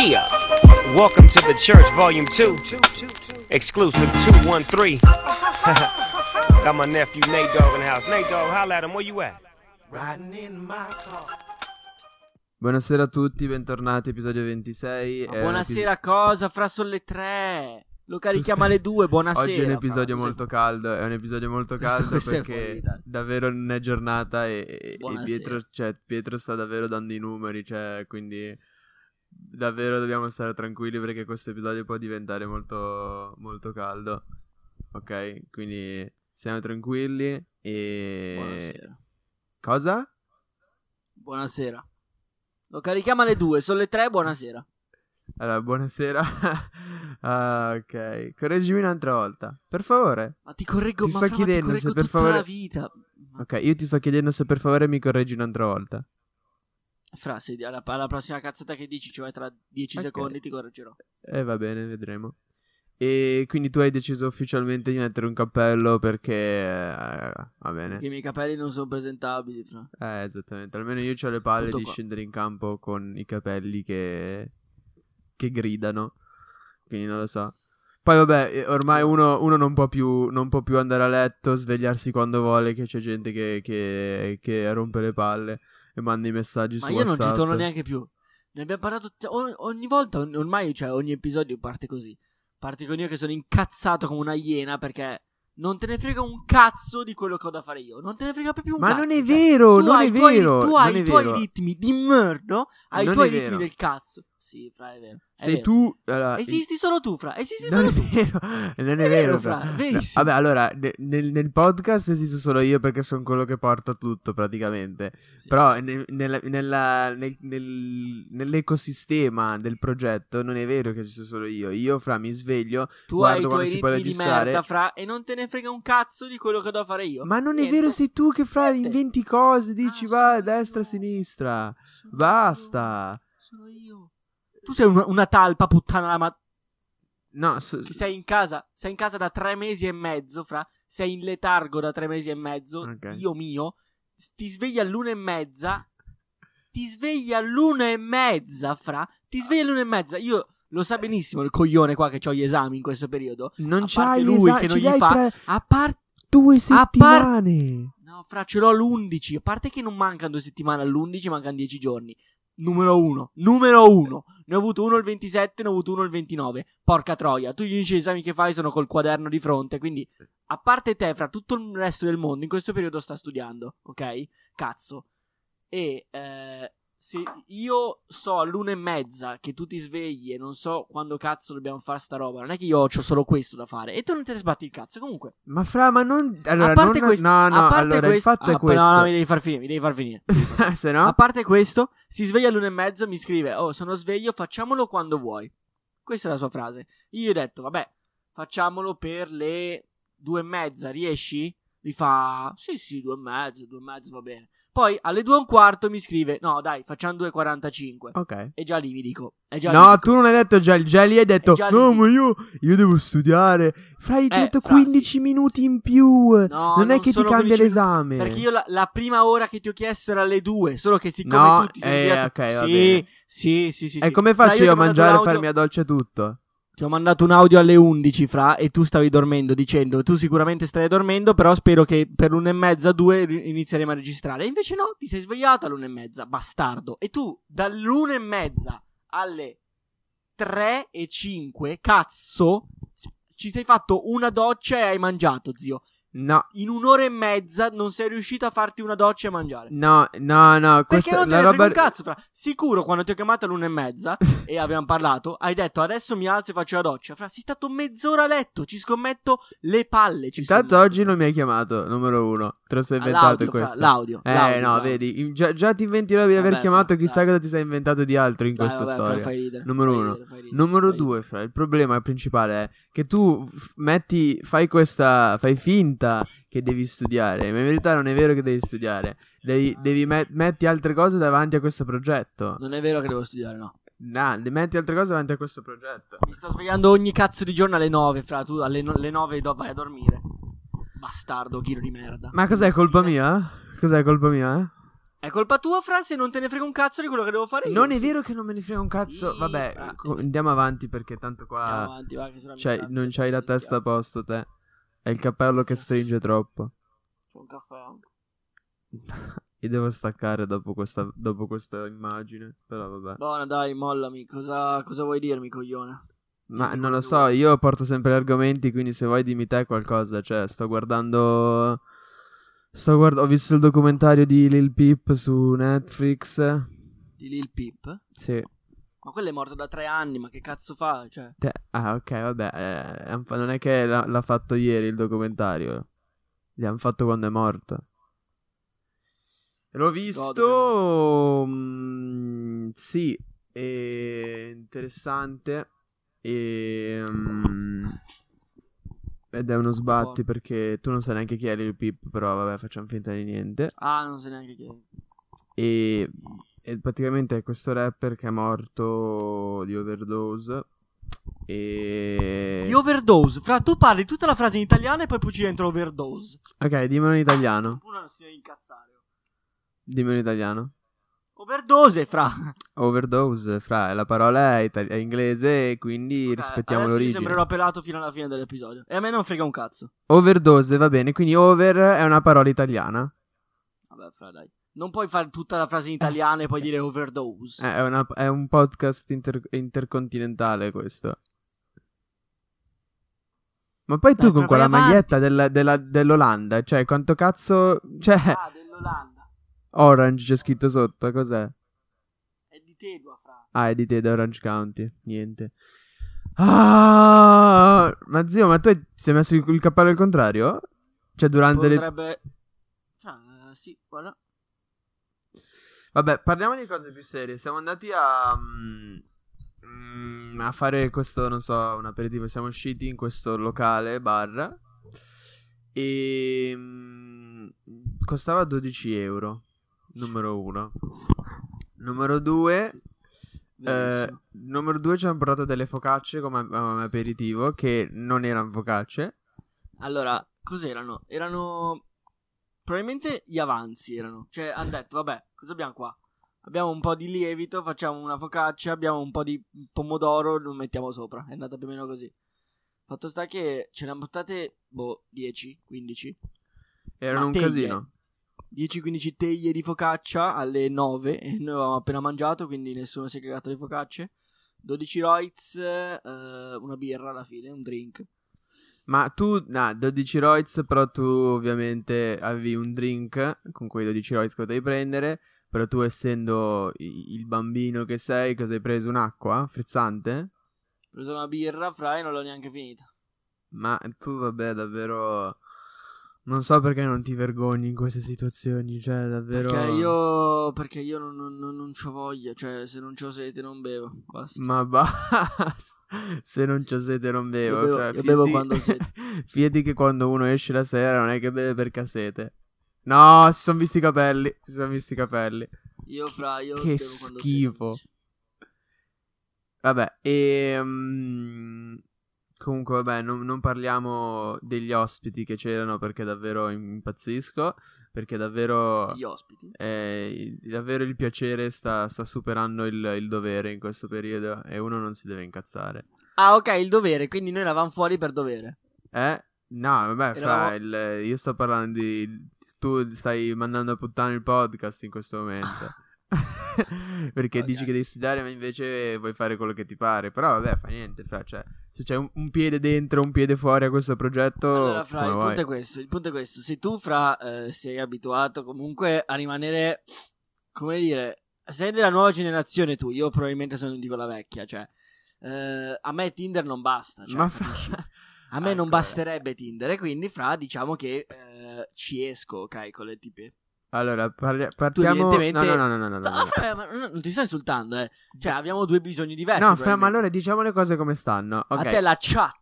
Yeah. Welcome to the church, volume 2. Exclusive 213. Got my nephew Nate Dogg in the house. Nate Dogg, holla at him. Where you at? Riding in my car. Buonasera a tutti, bentornati, episodio 26. Ma È un buonasera cosa? Fra sono le tre. Lo carichiamo alle due, buonasera. Oggi è un fra. episodio Questo- molto caldo, è un episodio molto caldo perché davvero non è giornata e, e-. Pietro, cioè, Pietro sta davvero dando i numeri, cioè, quindi davvero dobbiamo stare tranquilli perché questo episodio può diventare molto, molto caldo. Ok, quindi siamo tranquilli e... Buonasera. Cosa? Buonasera. Lo carichiamo alle due, sono le tre, buonasera. Allora, buonasera. Ah, ok, correggimi un'altra volta, per favore. Ma ti correggo, Ti ma sto fra, ma chiedendo se per favore- la vita. Ok, io ti sto chiedendo se per favore mi correggi un'altra volta. Fra, se alla, alla prossima cazzata che dici, cioè tra dieci Ok. secondi ti correggerò. E va bene, vedremo. E quindi tu hai deciso ufficialmente di mettere un cappello perché... eh, va bene. Perché i miei capelli non sono presentabili, fra. Eh, esattamente. Almeno io ho le palle Tutto di qua. scendere in campo con i capelli che... che gridano. Quindi non lo so. Poi vabbè, eh, ormai uno, uno non, può più, non può più andare a letto, svegliarsi quando vuole, che c'è gente che, che, che rompe le palle e manda i messaggi Ma su io non ci WhatsApp. torno neanche più. Ne abbiamo parlato cioè, o- ogni volta, ogni- ormai, cioè, ogni episodio parte così. Parte con io che sono incazzato come una iena perché non te ne frega un cazzo di quello che ho da fare io. Non te ne frega proprio un Ma cazzo. non è cioè, vero, tu non è vero, Tu hai i tuoi ritmi di merda. Hai Non i tuoi ritmi del cazzo. Sì, fra, è vero. È Sei vero. tu... allora, Esisti solo tu, fra. Esisti solo è tu. vero, non è, È vero, fra. fra, verissimo. Vabbè, allora, ne- nel, nel podcast esisto solo io perché sono quello che porta tutto praticamente. Sì. Però ne- nella- nella- nel- nel- nell'ecosistema del progetto non è vero che esisto solo io. Io, fra, mi sveglio, tu guardo hai i quando tuoi si può registrare. merda, fra. E non te ne frega un cazzo di quello che da fare io. Ma non è Niente. vero, sei tu che, fra, Niente. inventi cose, dici Ah, va destra, io. sinistra. Sono Basta. io. Sono io. Tu sei una, una talpa puttana la ma- No, s- Che sei in casa, sei in casa da tre mesi e mezzo, fra. Sei in letargo da tre mesi e mezzo. Ok. Dio mio. S- Ti svegli all'una e mezza. Ti svegli all'una e mezza, fra. Ti svegli all'una e mezza. Io lo sa benissimo il coglione qua che ho gli esami in questo periodo. non a c'hai parte lui esami, che non gli fa. A parte. due settimane. No, fra, ce l'ho l'11. A parte che non mancano due settimane all'11, mancano dieci giorni. Numero uno. Numero uno. Ne ho avuto uno il 27, ne ho avuto uno il 29. Porca troia. Tu gli unici esami che fai sono col quaderno di fronte. Quindi, a parte te, fra tutto il resto del mondo, in questo periodo sta studiando. Ok? Cazzo. E, eh, se io so all'una e mezza che tu ti svegli e non so quando cazzo dobbiamo fare sta roba, non è che io ho solo questo da fare. E tu non te ne sbatti il cazzo. Comunque, Ma fra, ma non. Allora, a parte non- questo, no, no, a parte allora questo, il fatto ah, è questo. No, no, mi devi far finire, mi devi far finire. Se no, A parte questo, si sveglia all'una e mezza, mi scrive: Oh, sono sveglio, facciamolo quando vuoi. Questa è la sua frase. Io gli ho detto: Vabbè, facciamolo per le due e mezza, riesci? Mi fa: Sì, sì, due e mezza, due e mezza va bene. Poi alle due e un quarto mi scrive: No, dai, facciamo 2.45. ok. E già lì mi dico: è già lì No, dico, tu non hai detto già, già lì hai detto. già lì No, ma io, io devo studiare. Fra, ho Eh, detto fra, 15 sì. minuti in più. No, non è non che ti sono cambia 15 l'esame. Perché io la, la prima ora che ti ho chiesto era alle due, solo che siccome No, tu ti sei eh, svegliato... ok, va sì, sì, sì, sì, E sì. come Fra, faccio ti io a mangiare, audio- farmi a doccia e tutto? Ti ho mandato un audio alle 11, fra, e tu stavi dormendo, dicendo, tu sicuramente stai dormendo, però spero che per l'una e mezza, due, inizieremo a registrare. E invece no, ti sei svegliato all'una e mezza, bastardo. E tu, dall'una e mezza alle 3 e 5, cazzo, ci sei fatto una doccia e hai mangiato, zio. No, In un'ora e mezza non sei riuscito a farti una doccia e mangiare. no, no, no. Perché non te ne roba... un cazzo, fra. Sicuro, quando ti ho chiamato all'una e mezza e abbiamo parlato, hai detto adesso mi alzo e faccio la doccia. Fra, sei stato mezz'ora a letto. Ci scommetto le palle. Ci Intanto scommetto. oggi non mi hai chiamato, numero uno. Te lo sei inventato l'audio, questo. fra, l'audio, Eh, l'audio, no, l'audio. vedi, già, già ti inventi roba di aver chiamato, fra, chissà cosa ti sei inventato di altro in Dai, questa vabbè, storia. Fai, fai ridere, Numero fai uno. ridere, ridere, Numero due, fra, il problema principale è che tu f- metti, fai questa, fai finta che devi studiare, ma in verità non è vero che devi studiare. Devi, devi met- metti altre cose davanti a questo progetto. Non è vero che devo studiare, no. No, le metti altre cose davanti a questo progetto. Mi sto svegliando ogni cazzo di giorno alle 9, fra. Tu alle, no- alle 9 do- vai a dormire. Bastardo, chilo di merda. Ma cos'è colpa mia? Cos'è colpa mia? È colpa tua, Fra, se non te ne frega un cazzo di quello che devo fare io. Non è Sì. vero che non me ne frega un cazzo. Sì, Vabbè, co- andiamo avanti perché tanto Andiamo qua avanti, va, che sennò incazzo non c'hai la testa a posto te. È il cappello che stringe troppo. C'ho un caffè anche. Io devo staccare dopo questa, dopo questa immagine. Però vabbè. Buona, dai, mollami. Cosa, cosa vuoi dirmi, coglione? Ma non lo so, io porto sempre gli argomenti, quindi se vuoi dimmi te qualcosa. Cioè, sto guardando... Sto guard- Ho visto il documentario di Lil Peep su Netflix. Di Lil Peep? Sì. Ma quello è morto da tre anni, ma che cazzo fa? Cioè, Ah, ok, vabbè. eh, non è che l'ha, l'ha fatto ieri il documentario. Gli hanno fatto quando è morto. L'ho visto. mm, sì, è interessante. E, mm, ed è uno sbatti perché tu non sai neanche chi è Lil Peep, però vabbè, facciamo finta di niente. ah, non sai neanche chi. E, e praticamente è questo rapper che è morto di overdose. E. Di overdose. Fra, tu parli tutta la frase in italiano e poi poi ci dentro overdose. Ok, dimmelo in italiano. Una non si deve incazzare. Dimmelo in italiano. Overdose, fra. Overdose, fra, la parola è, itali- è inglese e quindi rispettiamo Adesso ti l'origine. sembrerò pelato fino alla fine dell'episodio. E a me non frega un cazzo. Overdose, va bene, quindi over è una parola italiana. Vabbè, fra, dai. Non puoi fare tutta la frase in italiano e poi dire overdose. Eh, È, una- è un podcast inter- intercontinentale questo. Ma poi tu Dai, con fra, quella avanti. maglietta della- della- dell'Olanda, cioè quanto cazzo... Cioè, Ah, dell'Olanda. Orange c'è scritto sotto, cos'è? È di Tedua, fra. Ah, è di te, da Orange County. Niente. Ah, ma zio, ma tu sei messo il, cappello al contrario? Cioè, durante le... Potrebbe... Cioè, eh, sì, guarda. Vabbè, parliamo di cose più serie. Siamo andati a... mm, mm, a fare questo, non so, un aperitivo. Siamo usciti in questo locale, bar. E... mm, costava 12 euro. Numero uno. Numero due... Eh, numero due ci hanno portato delle focacce come, come aperitivo che non erano focacce. Allora, cos'erano? Erano... Probabilmente gli avanzi erano. Cioè, hanno detto, vabbè, cosa abbiamo qua? Abbiamo un po' di lievito, facciamo una focaccia, abbiamo un po' di pomodoro, lo mettiamo sopra. È andata più o meno così. Fatto sta che ce ne hanno portate, boh, 10, 15. Erano un teglie. casino. 10-15 teglie di focaccia alle 9 e noi avevamo appena mangiato, quindi nessuno si è cagato le focacce. 12 Roiz, eh, una birra alla fine, un drink. Ma tu, no, 12 Roiz, però tu ovviamente avevi un drink con quei 12 Roiz che potevi prendere. Però tu essendo il bambino che sei, cosa hai preso? Un'acqua frizzante? Ho preso una birra, fra e non l'ho neanche finita. Ma tu, vabbè, davvero... Non so perché non ti vergogni in queste situazioni, cioè, davvero... Perché io, perché io non, non, non, non c'ho voglia, cioè se non c'ho sete non bevo, basta. Ma basta, se non c'ho sete non bevo. Io bevo- cioè, io bevo quando ho sete. Fidati che quando uno esce la sera non è che beve perché ha sete. No, si sono visti i capelli, si sono visti i capelli. Io fra, io Che ho schifo. sete, Vabbè, e... mm, comunque, vabbè, non, non parliamo degli ospiti che c'erano perché davvero impazzisco, perché davvero... Gli ospiti. eh, davvero il piacere sta, sta superando il, il dovere in questo periodo e uno non si deve incazzare. Ah, ok, il dovere, quindi noi eravamo fuori per dovere. Eh? No, vabbè, fra il, io sto parlando di... Tu stai mandando a puttane il podcast in questo momento. Perché Ok. dici che devi studiare, ma invece vuoi fare quello che ti pare. Però vabbè, fa niente, fra, cioè, se c'è un, un piede dentro, un piede fuori a questo progetto, Allora, fra, il punto è questo. Il punto è questo. Se tu, fra, eh, sei abituato comunque a rimanere, come dire, sei della nuova generazione tu. Io probabilmente sono di quella vecchia. Cioè, eh, a me Tinder non basta. Cioè, ma fra... A me non Ecco, basterebbe Tinder. E quindi, fra, diciamo che eh, ci esco, ok, con le tipe. Allora, parli- partiamo... evidentemente- No, no, no, no, no, no, No, no. fra, ma non ti sto insultando, eh. Cioè, abbiamo due bisogni diversi. No, fra, ma allora diciamo le cose come stanno. Ok. A te la chat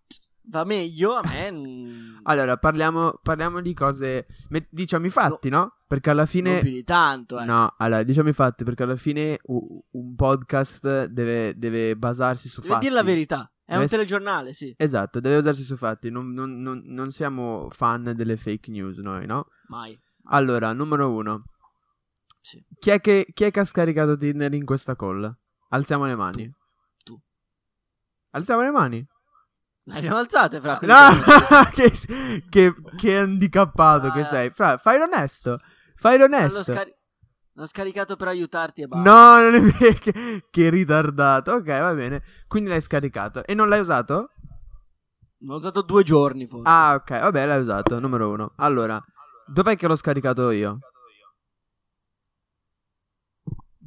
va meglio, a me. Allora, parliamo, parliamo di cose... diciamo i fatti, no? Perché alla fine... Non più di tanto, eh. No, allora, diciamo i fatti, perché alla fine un podcast deve, deve basarsi su Devi fatti. dire la verità. È Deve un telegiornale, sì. Esatto, deve basarsi su fatti. Non, non- non- non siamo fan delle fake news noi, no? Mai. Allora, numero uno. Sì. Chi è, che, chi è che ha scaricato Tinder in questa call? Alziamo le mani. Tu. Alziamo le mani. Le abbiamo alzate, fra. No, che- che, che, handicappato Ah, che sei. Fra, fai l'onesto. Fai L'ho, l'onesto. scari- l'ho scaricato per aiutarti e basta. No, non è vero. Che, che ritardato. Ok, va bene. Quindi l'hai scaricato. E non l'hai usato? L'ho usato due giorni, forse. Ah, ok. Vabbè, l'hai usato. Numero uno. Allora, dov'è che l'ho scaricato io?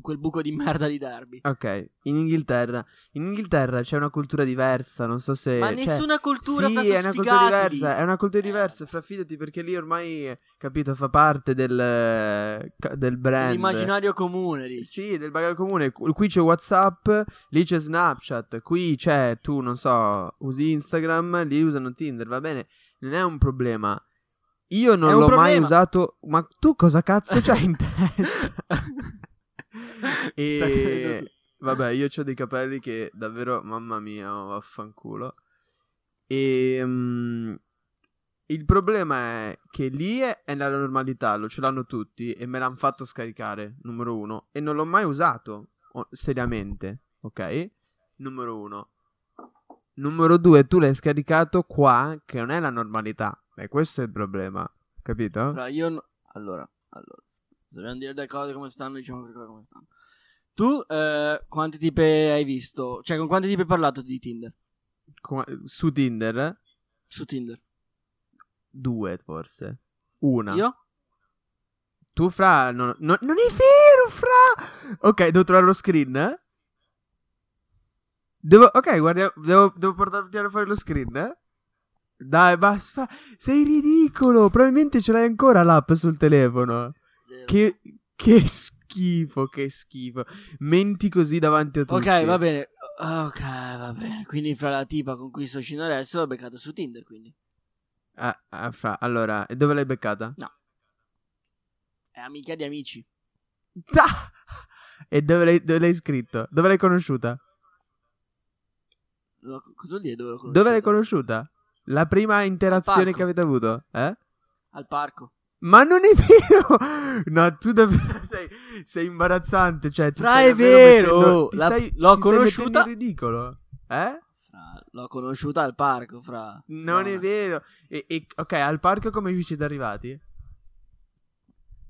Quel buco di merda di Derby. Ok, in Inghilterra. In Inghilterra c'è una cultura diversa. Non so se. Ma cioè- nessuna cultura sì, fa è una cultura diversa, è una cultura Eh. diversa, fra fidati perché lì ormai, capito, fa parte del, eh, del brand. L'immaginario comune lì. Sì, del bagaglio comune. Qu- Qui c'è WhatsApp, lì c'è Snapchat, qui c'è, tu non so, usi Instagram, lì usano Tinder, va bene, non è un problema. Io non l'ho mai problema. usato, ma tu cosa cazzo c'hai in testa? E... Vabbè, io ho dei capelli che davvero, mamma mia, oh, vaffanculo. E mm, il problema è che lì è, è nella normalità, lo ce l'hanno tutti e me l'hanno fatto scaricare, numero uno, e non l'ho mai usato seriamente, ok? Numero uno. Numero due, tu l'hai scaricato qua, che non è la normalità. E questo è il problema, capito? Fra, io no- allora, allora, se dobbiamo dire le cose come stanno, diciamo le cose come stanno. Tu, eh, quanti tipi hai visto? Cioè, con quanti tipi hai parlato di Tinder? Su Tinder, Su Tinder. due forse. Una. Io? Tu, fra. Non, non- non è vero, fra. Ok, devo trovare lo screen. eh? Devo. Ok, guarda. Devo, devo portarti a fare lo screen. eh? Dai, basta. Sei ridicolo. Probabilmente ce l'hai ancora l'app sul telefono. Zero. Che. Che schifo, che schifo. Menti così davanti a tutti. Ok, va bene. Ok, va bene. Quindi, fra la tipa con cui sto uscendo adesso, l'ho beccata su Tinder, quindi. Ah, ah, fra. Allora, e dove l'hai beccata? È amica di amici. Ah! E dove l'hai, dove l'hai scritto? Dove l'hai conosciuta? Cosa vuol dire dove l'ho conosciuta? Dove l'hai conosciuta? La prima interazione che avete avuto? Eh? Al parco. Ma non è vero! No, tu davvero sei, sei imbarazzante. Cioè, ti Fra, stai è vero! mettendo- ti La- stai- l'ho ti stai conosciuta- in ridicolo. Eh? Fra, l'ho conosciuta al parco, fra. Non è Buona. vero. E, e- ok, al parco come vi siete arrivati?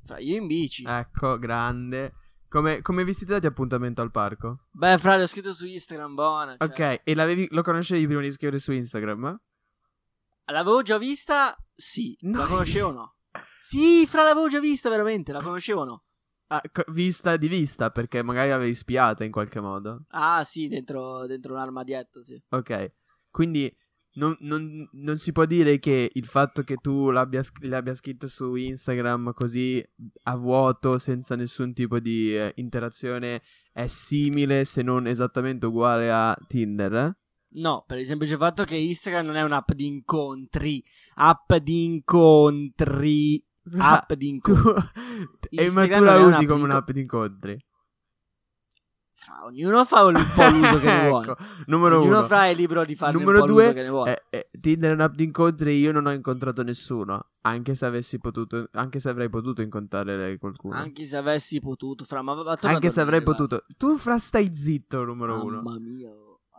Fra, io in bici. Ecco, grande. Come, come vi siete dati appuntamento al parco? Beh, fra, l'ho scritto su Instagram, buona. cioè. Ok, e l'avevi- lo conoscevi prima di scrivere su Instagram? L'avevo già vista? Sì. No. La conoscevo o no? Sì, fra, l'avevo già vista, veramente. La conoscevo o no? Ah, vista di vista, perché magari l'avevi spiata in qualche modo. Ah, sì, dentro, dentro un armadietto, sì. Ok, quindi non, non- non si può dire che il fatto che tu l'abbia, l'abbia scritto su Instagram così a vuoto, senza nessun tipo di eh, interazione, è simile se non esattamente uguale a Tinder. eh? No, per il semplice fatto che Instagram non è un'app di incontri. App di incontri. App di incontri. e ma tu la usi come un'app di incontri. Fra, ognuno fa un po' l'uso che ne vuole. ecco, numero ognuno uno. fra è libero di farne Numero un po' due, l'uso che ne vuole. Eh, eh, Tinder è un'app di incontri. Io non ho incontrato nessuno. Anche se avessi potuto, anche se avrei potuto incontrare qualcuno. Anche se avessi potuto, fra, ma va Anche se avrei potuto. Tu fra stai zitto, numero va. uno. Mamma mia,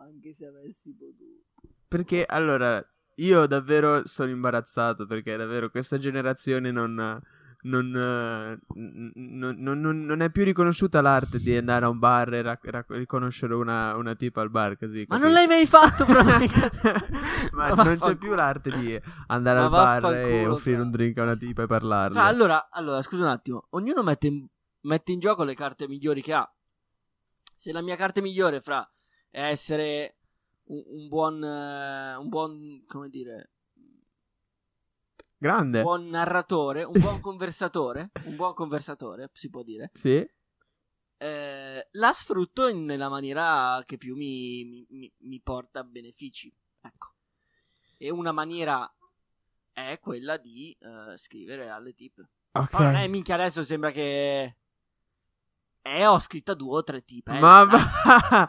anche se avessi potuto. Perché allora io davvero sono imbarazzato perché davvero questa generazione non. Non, non- non- non è più riconosciuta l'arte di andare a un bar e rac- rac- riconoscere una, una tipa al bar così. Ma non l'hai mai fatto? Ma Ma non c'è più l'arte di andare Ma al bar e offrire fra. un drink a una tipa e parlarle. Fra, allora, allora, scusa un attimo. Ognuno mette in, mette in gioco le carte migliori che ha. Se la mia carta migliore, fra, è essere un, un buon. eh, un buon. come dire. Grande. Un buon narratore, un buon conversatore. Un buon conversatore, si può dire. Sì. eh, la sfrutto in- nella maniera che più mi, mi- mi- porta benefici. Ecco. E una maniera è quella di eh, scrivere alle tipe. Ok. Ma non è minchia adesso sembra che... Eh, ho scritta due o tre tipe. eh. Ma Dai. va!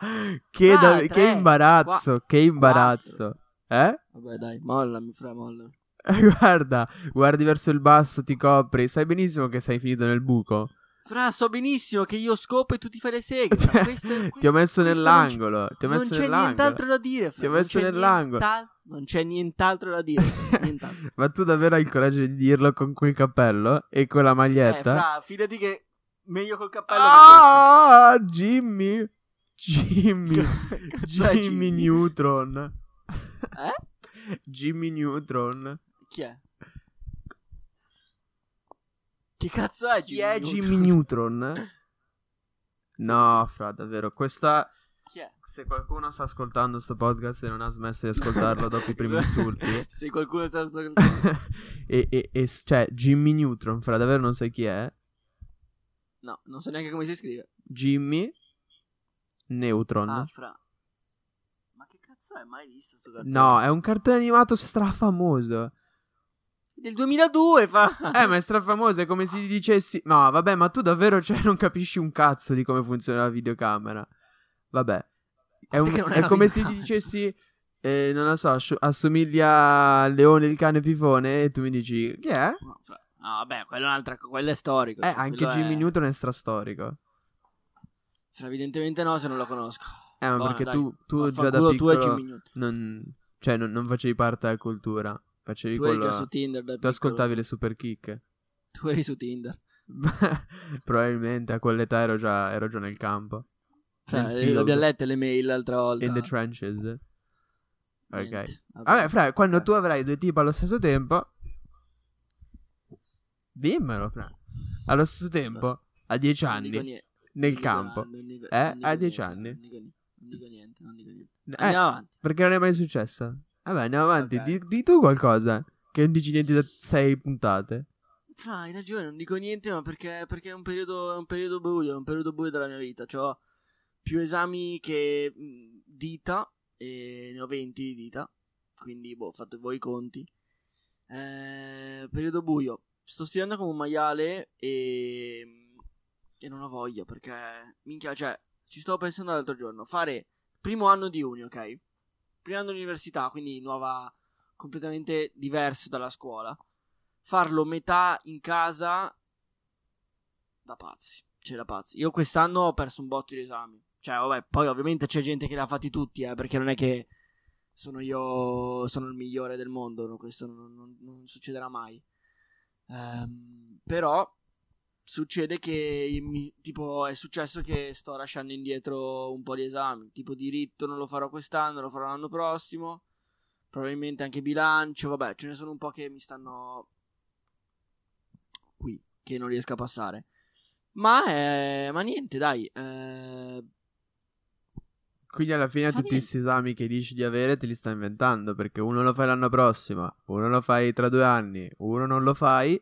che, da- che imbarazzo, che imbarazzo. Eh? Vabbè dai, mollami fra, mollami. Guarda, guardi verso il basso, ti copri. Sai benissimo che sei finito nel buco. Fra, so benissimo che io scopo e tu ti fai le seghe. questo Ti ho messo non nell'angolo. Ti ho non messo c'è nell'angolo. nient'altro da dire. Fra, Ti ho non messo nell'angolo. nient'al- Non c'è nient'altro da dire. nient'altro. Ma tu davvero hai il coraggio di dirlo con quel cappello e con la Eh, maglietta? fra, fidati che meglio col cappello ah, Jimmy. Jimmy. che questo. Cazzo è Jimmy Neutron. Eh? Jimmy Neutron. Chi è? Che cazzo è Chi Jimmy è Neutron? Jimmy Neutron? No, fra, davvero. Questa. Chi è? Se qualcuno sta ascoltando sto podcast e non ha smesso di ascoltarlo dopo i primi insulti. Se qualcuno sta ascoltando e, e, e cioè, Jimmy Neutron, fra, davvero non sai chi è? No, non so neanche come si scrive Jimmy Neutron. Ah, fra Ma che cazzo è? Mai visto sto cartone? no, è un cartone animato strafamoso. Del 2002 fa Eh, ma è strafamoso, è come se ti dicessi... No, vabbè, ma tu davvero, cioè, non capisci un cazzo di come funziona la videocamera. Vabbè. È, un- è è come se ti dicessi... eh, non lo so, assomiglia a Leone il cane pifone e tu mi dici... Chi è? No, fra- no, vabbè, quello è un'altra quello è storico Eh, cioè, anche Jimmy è- Neutron è strastorico. Fra, evidentemente no se non lo conosco Eh, ma Buona, perché dai. tu, tu già da piccolo non, cioè, non, non facevi parte della cultura. Facevi Tu eri quello... già su Tinder da Tu piccolo. ascoltavi le super kick. Tu eri su Tinder Probabilmente a quell'età ero già, ero già nel campo. Le- field. l'abbiamo lette le mail l'altra volta In the trenches. Ok. Niente, Vabbè, Fra, quando Eh. tu avrai due tipi allo stesso tempo. Dimmelo, Fra. Allo stesso tempo, a dieci anni, nel campo. Eh, a dieci anni. Non dico, niente, non dico niente. Eh, Andiamo avanti. perché non è mai successo. Vabbè, andiamo avanti. Di, di tu qualcosa. Che non dici niente da sei puntate. Fra, hai ragione, non dico niente, ma perché, perché è un periodo, è un periodo buio, è un periodo buio della mia vita. Ho più esami che dita, e ne ho 20 di dita, quindi, boh, fate voi i conti. Eh, periodo buio. Sto studiando come un maiale e, e non ho voglia, perché, minchia, cioè, ci stavo pensando l'altro giorno, fare primo anno di uni, ok? Primo anno di università, quindi nuova, completamente diverso dalla scuola farlo metà in casa da pazzi. Cioè, da pazzi. Io quest'anno ho perso un botto di esami. Cioè, vabbè, poi ovviamente c'è gente che li ha fatti tutti, eh, perché non è che sono io, sono il migliore del mondo, no? questo non, non- non succederà mai. Ehm, però succede che, mi- tipo, è successo che sto lasciando indietro un po' di esami. Tipo, diritto non lo farò quest'anno, lo farò l'anno prossimo. Probabilmente anche bilancio, vabbè, ce ne sono un po' che mi stanno qui, che non riesco a passare. Ma, eh, ma niente, dai. eh, Quindi alla fine Fa tutti questi esami che dici di avere te li stai inventando. Perché uno lo fai l'anno prossimo, uno lo fai tra due anni, uno non lo fai.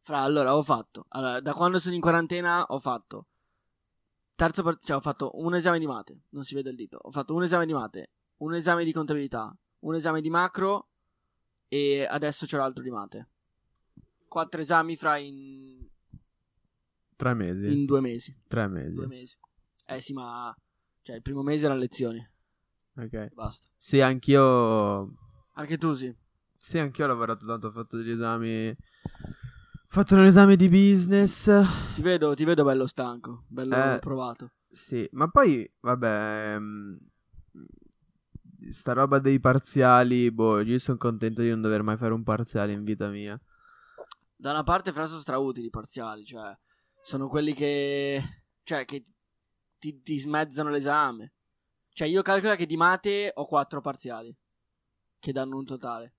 fra, allora, ho fatto. Allora, da quando sono in quarantena ho fatto. Terzo cioè, ho fatto un esame di mate. Non si vede il dito. Ho fatto un esame di mate, un esame di contabilità, un esame di macro. E adesso c'è l'altro di mate. Quattro esami fra in, Tre mesi. in due mesi. Tre mesi. Due mesi. Eh sì, ma. Cioè, il primo mese erano lezioni. Ok. Basta. Sì, anch'io. Anche tu sì. Sì, anch'io ho lavorato tanto, ho fatto degli esami. Ho fatto un esame di business. Ti vedo, ti vedo bello stanco. Bello Eh. provato. Sì, ma poi, vabbè. ehm, Sta roba dei parziali, boh, io sono contento di non dover mai fare un parziale in vita mia. Da una parte, fra sono strautili i parziali. Cioè, sono quelli che. Cioè, che ti, ti smezzano l'esame. Cioè, io calcolo che di mate ho quattro parziali. Che danno un totale.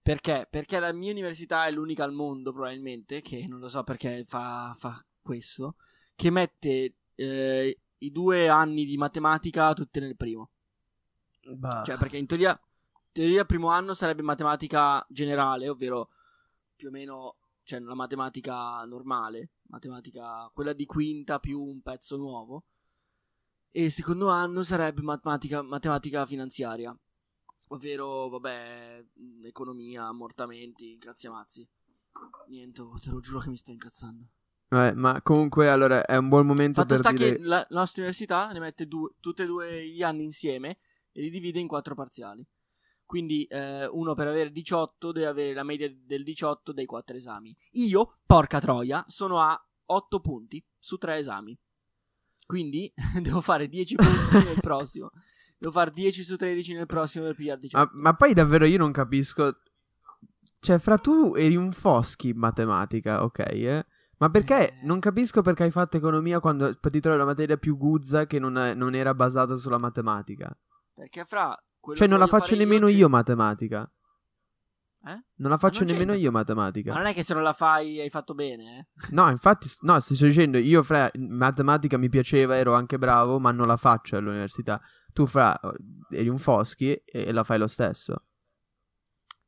Perché? Perché la mia università è l'unica al mondo, probabilmente, che non lo so perché fa, fa questo, che mette eh, i due anni di matematica tutte nel primo. Bah. Cioè, perché in teoria, teoria primo anno sarebbe matematica generale, ovvero più o meno, cioè la matematica normale, matematica quella di quinta più un pezzo nuovo. E il secondo anno sarebbe matematica, matematica finanziaria, ovvero, vabbè, mh, economia, ammortamenti, incazzi amazzi. Niente, oh, te lo giuro che mi sto incazzando. Vabbè, ma comunque, allora, è un buon momento Fatto per sta dire... che la, la nostra università ne mette due, tutti e due gli anni insieme e li divide in quattro parziali. Quindi eh, uno per avere 18 deve avere la media del 18 dei quattro esami. Io, porca troia, sono a 8 punti su 3 esami. Quindi devo fare 10 punti nel prossimo. Devo fare 10 su 13 nel prossimo per pigliare 18. Ma, ma poi davvero io non capisco. Cioè, fra tu eri un Foschi in matematica, ok? Eh? Ma perché? Eh. Non capisco perché hai fatto economia quando ti trovi la materia più guzza che non, è- non era basata sulla matematica. Perché fra Cioè, non la faccio nemmeno c'è- io matematica. Eh? Non la faccio non nemmeno io Ma matematica. non è che se non la fai hai fatto bene, eh? No, infatti, no, sto dicendo, io fra matematica mi piaceva, ero anche bravo, ma non la faccio all'università. Tu fra eri un Foschi e, e la fai lo stesso.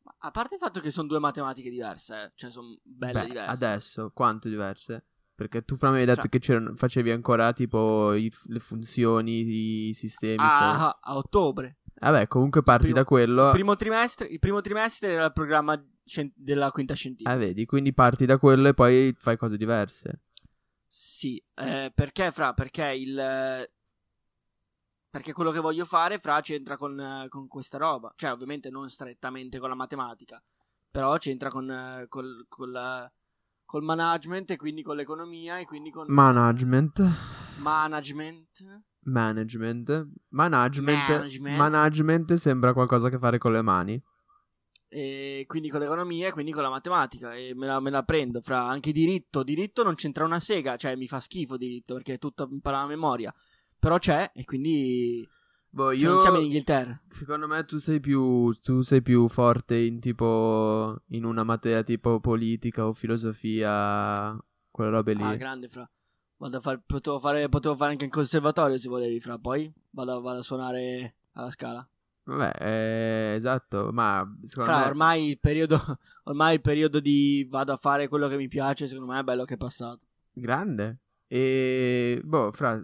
Ma A parte il fatto che sono due matematiche diverse, eh. cioè sono belle Beh, diverse. adesso, quante diverse? Perché tu fra me hai detto Fra- che facevi ancora tipo i- le funzioni, i sistemi. sta- A, a ottobre. Vabbè, comunque parti primo- da quello. Il primo trimestre, il primo trimestre era il programma scien- della quinta scientifica. Ah, vedi, quindi parti da quello e poi fai cose diverse. Sì, eh, perché fra? Perché il... Perché quello che voglio fare, fra, c'entra con, eh, con questa roba. Cioè, ovviamente non strettamente con la matematica, però c'entra con, eh, col, col, col management e quindi con l'economia e quindi con... Management. Management. Management. Management. Management. Management sembra qualcosa che fare con le mani. E quindi con l'economia e quindi con la matematica. E me la, me la prendo. Fra anche diritto. Diritto non c'entra una sega. Cioè, mi fa schifo diritto perché è tutto imparare a memoria. Però c'è e quindi. Boh, Cioè, io. non siamo in Inghilterra. Secondo me tu sei più. Tu sei più forte in tipo. In una materia tipo politica o filosofia. Quelle robe lì. Ah, grande, fra. Vado a fare, potevo, fare, potevo fare anche in conservatorio se volevi, fra. Poi vado, vado a suonare alla scala. Vabbè, eh, esatto. Ma secondo Fra, me. ormai il periodo. Ormai il periodo di vado a fare quello che mi piace, secondo me è bello che è passato. Grande. E boh, fra,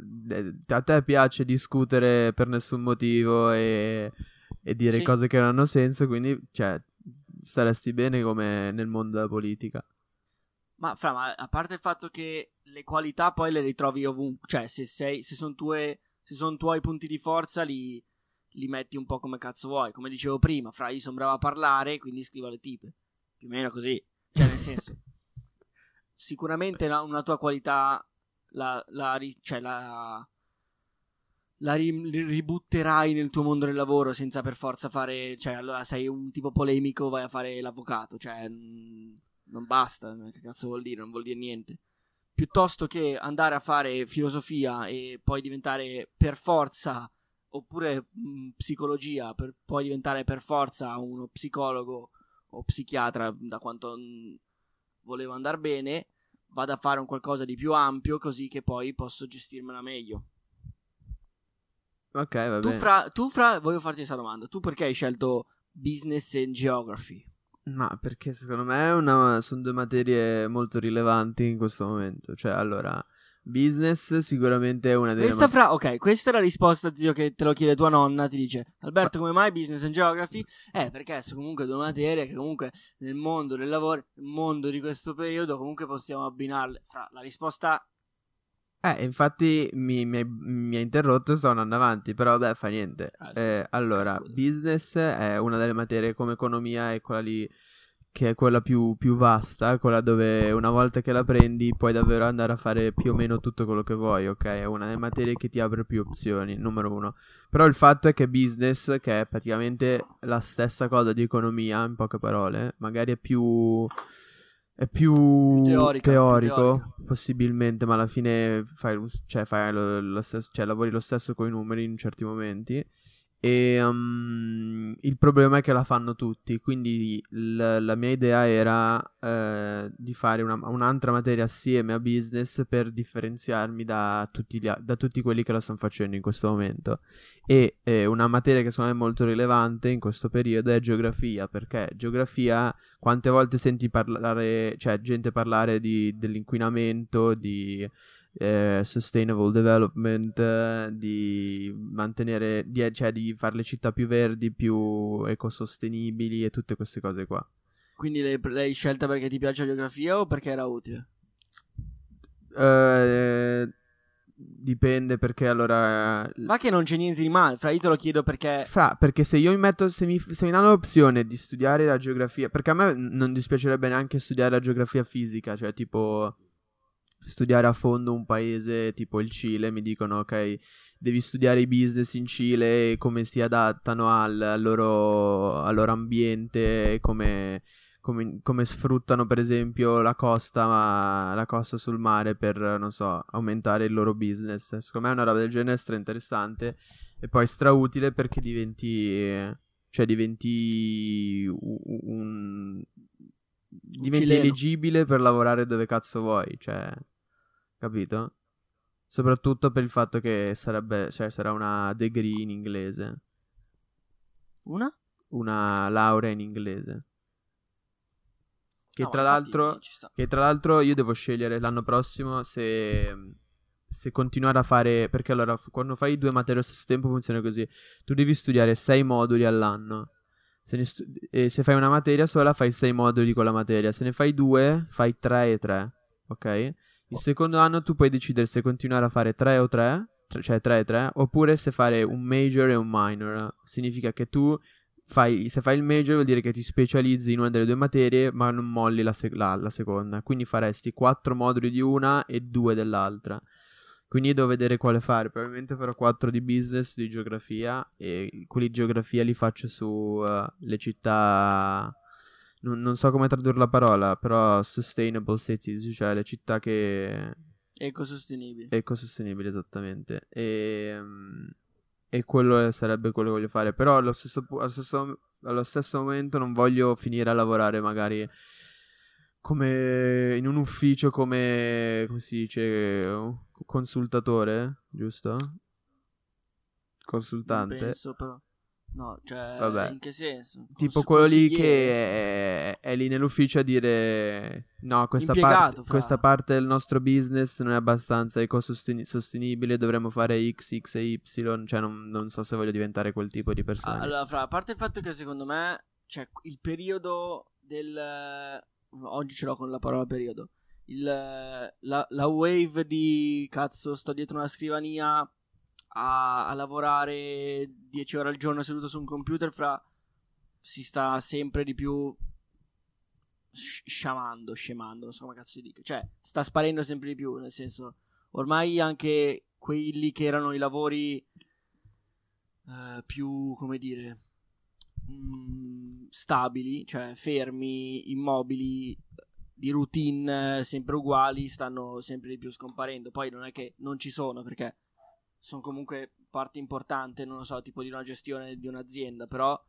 a te piace discutere per nessun motivo e, e dire Sì. cose che non hanno senso, quindi, cioè, staresti bene come nel mondo della politica. Ma fra, ma a parte il fatto che le qualità poi le ritrovi ovunque, cioè se sei, se sono tue, se sono tuoi punti di forza li, li metti un po' come cazzo vuoi. Come dicevo prima, fra, io sono bravo a parlare, quindi scrivo alle tipe. Più o meno così. Cioè, nel senso, sicuramente la- una tua qualità la, la, cioè, la, la ri- ributterai nel tuo mondo del lavoro senza per forza fare, cioè, allora sei un tipo polemico, vai a fare l'avvocato, cioè, mm, non basta, che cazzo vuol dire, non vuol dire niente. Piuttosto che andare a fare filosofia e poi diventare per forza, oppure mh, psicologia, per poi diventare per forza uno psicologo o psichiatra, da quanto mh, volevo andare bene, vado a fare un qualcosa di più ampio così che poi posso gestirmela meglio. Ok, va Tu bene. fra, tu fra, voglio farti questa domanda, tu perché hai scelto business and geography? Ma perché secondo me sono due materie molto rilevanti in questo momento. Cioè, allora, business sicuramente è una delle Questa fra, ok, questa è la risposta, zio, che te lo chiede tua nonna. Ti dice, Alberto, come mai business and geography? Eh, perché sono comunque due materie che comunque nel mondo del lavoro, nel mondo di questo periodo, comunque possiamo abbinarle. Fra, la risposta, Eh, infatti mi, mi mi ha interrotto e sto andando avanti, però vabbè, fa niente. Ah, scusa. Eh, allora, Scusa. business è una delle materie come economia, è quella lì che è quella più, più vasta, quella dove una volta che la prendi puoi davvero andare a fare più o meno tutto quello che vuoi, ok? È una delle materie che ti apre più opzioni, numero uno. Però il fatto è che business, che è praticamente la stessa cosa di economia, in poche parole, magari è più... È più teorica, teorico, teorica. possibilmente, ma alla fine fai, cioè, fai lo, lo stesso, cioè, lavori lo stesso con i numeri in certi momenti. E um, il problema è che la fanno tutti. Quindi l- la mia idea era eh, di fare una- un'altra materia assieme a business per differenziarmi da tutti, a- da tutti quelli che la stanno facendo in questo momento. E eh, una materia che secondo me è molto rilevante in questo periodo è geografia. Perché geografia, quante volte senti parlare, cioè gente parlare di- dell'inquinamento, di eh, sustainable development, eh, di mantenere, di, cioè di fare le città più verdi, più ecosostenibili e tutte queste cose qua. quindi l'hai, l'hai scelta perché ti piace la geografia o perché era utile? Eh, dipende perché allora... Ma che non c'è niente di male, fra, io te lo chiedo perché... Fra, perché se io mi metto, se mi, se mi danno l'opzione di studiare la geografia, perché a me non dispiacerebbe neanche studiare la geografia fisica, cioè tipo studiare a fondo un paese tipo il Cile, mi dicono ok, devi studiare i business in Cile e come si adattano al, al, loro, al loro, ambiente, come, come, come, sfruttano per esempio la costa, la costa sul mare per, non so, aumentare il loro business. Secondo me è una roba del genere stra interessante e poi strautile perché diventi... Cioè diventi un, diventi elegibile per lavorare dove cazzo vuoi, cioè, capito? Soprattutto per il fatto che sarebbe, cioè, sarà una degree in inglese. Una? Una laurea in inglese. Che, no, tra l'altro, che tra l'altro io devo scegliere l'anno prossimo se, se continuare a fare. Perché allora, quando fai due materie allo stesso tempo funziona così. Tu devi studiare sei moduli all'anno. Se, stu- se, fai una materia sola, fai 6 moduli con la materia. Se ne fai due, fai 3 e 3. Ok? Il secondo anno tu puoi decidere se continuare a fare 3 o 3, cioè 3 e 3, oppure se fare un major e un minor. Significa che tu fai, se fai il major vuol dire che ti specializzi in una delle due materie, ma non molli la, la, la seconda. Quindi faresti 4 moduli di una e 2 dell'altra. Quindi devo vedere quale fare. Probabilmente farò 4 di business, di geografia. E quelli di geografia li faccio sulle uh, città. Non, non, so come tradurre la parola, però sustainable cities, cioè le città che. Ecosostenibili. Ecosostenibili, esattamente. E, um, e quello sarebbe quello che voglio fare. Però allo stesso, allo stesso, allo stesso momento non voglio finire a lavorare magari come in un ufficio come come si dice consultatore, giusto? Consultante. Non penso però. No, cioè, Vabbè. in che senso? Cons- tipo quello lì che è, è, lì nell'ufficio a dire no, questa, par- questa, parte del nostro business non è abbastanza ecosostenibile, dovremmo fare X, X e Y, cioè non, non, so se voglio diventare quel tipo di persona. Allora, fra, a parte il fatto che secondo me, cioè, il periodo del... Oggi ce l'ho con la parola periodo il, la, la, wave di cazzo sto dietro una scrivania a, a lavorare 10 ore al giorno seduto su un computer fra si sta sempre di più sciamando, scemando, non so come cazzo si dica. Cioè, sta sparendo sempre di più, nel senso, ormai anche quelli che erano i lavori uh, più, come dire, mh, mm, stabili, cioè fermi, immobili, di routine sempre uguali stanno sempre di più scomparendo. Poi non è che non ci sono perché sono comunque parte importante, non lo so, tipo di una gestione di un'azienda, però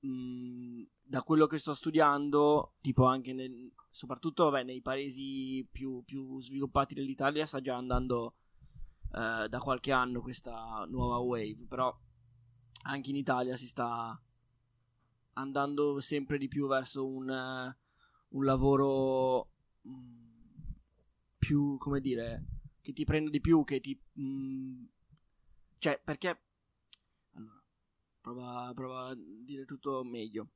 mh, mm, da quello che sto studiando, tipo anche nel, soprattutto vabbè, nei paesi più, più, sviluppati dell'Italia sta già andando eh, da qualche anno questa nuova wave, però anche in Italia si sta andando sempre di più verso un un lavoro mm, più, come dire, che ti prende di più, che ti... Mh, mm, cioè, perché... Allora, prova, prova, a dire tutto meglio.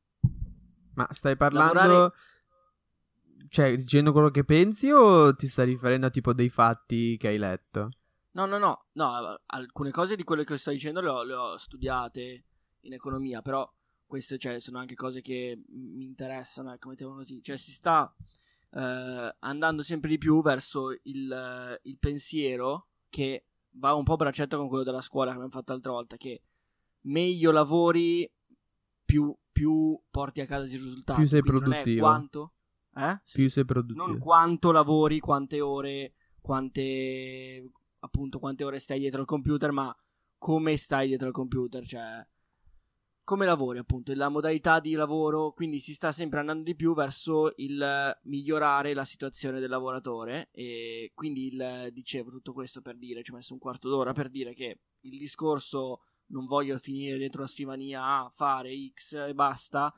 Ma stai parlando... Lavorare... Cioè, dicendo quello che pensi o ti stai riferendo a tipo dei fatti che hai letto? No, no, no, no, alcune cose di quelle che sto dicendo le ho, le ho studiate in economia, però queste cioè, sono anche cose che mi interessano, ecco, mettiamo così. Cioè, si sta eh, andando sempre di più verso il, il, pensiero che va un po' a braccetto con quello della scuola che abbiamo fatto l'altra volta, che meglio lavori, più, più porti a casa i risultati. Più sei Quindi produttivo. quanto... Eh? Più sei produttivo. Non quanto lavori, quante ore, quante... appunto, quante ore stai dietro al computer, ma come stai dietro al computer, cioè come lavori appunto, la modalità di lavoro, quindi si sta sempre andando di più verso il migliorare la situazione del lavoratore e quindi il, dicevo tutto questo per dire, ci ho messo un quarto d'ora per dire che il discorso non voglio finire dietro la scrivania a fare X e basta,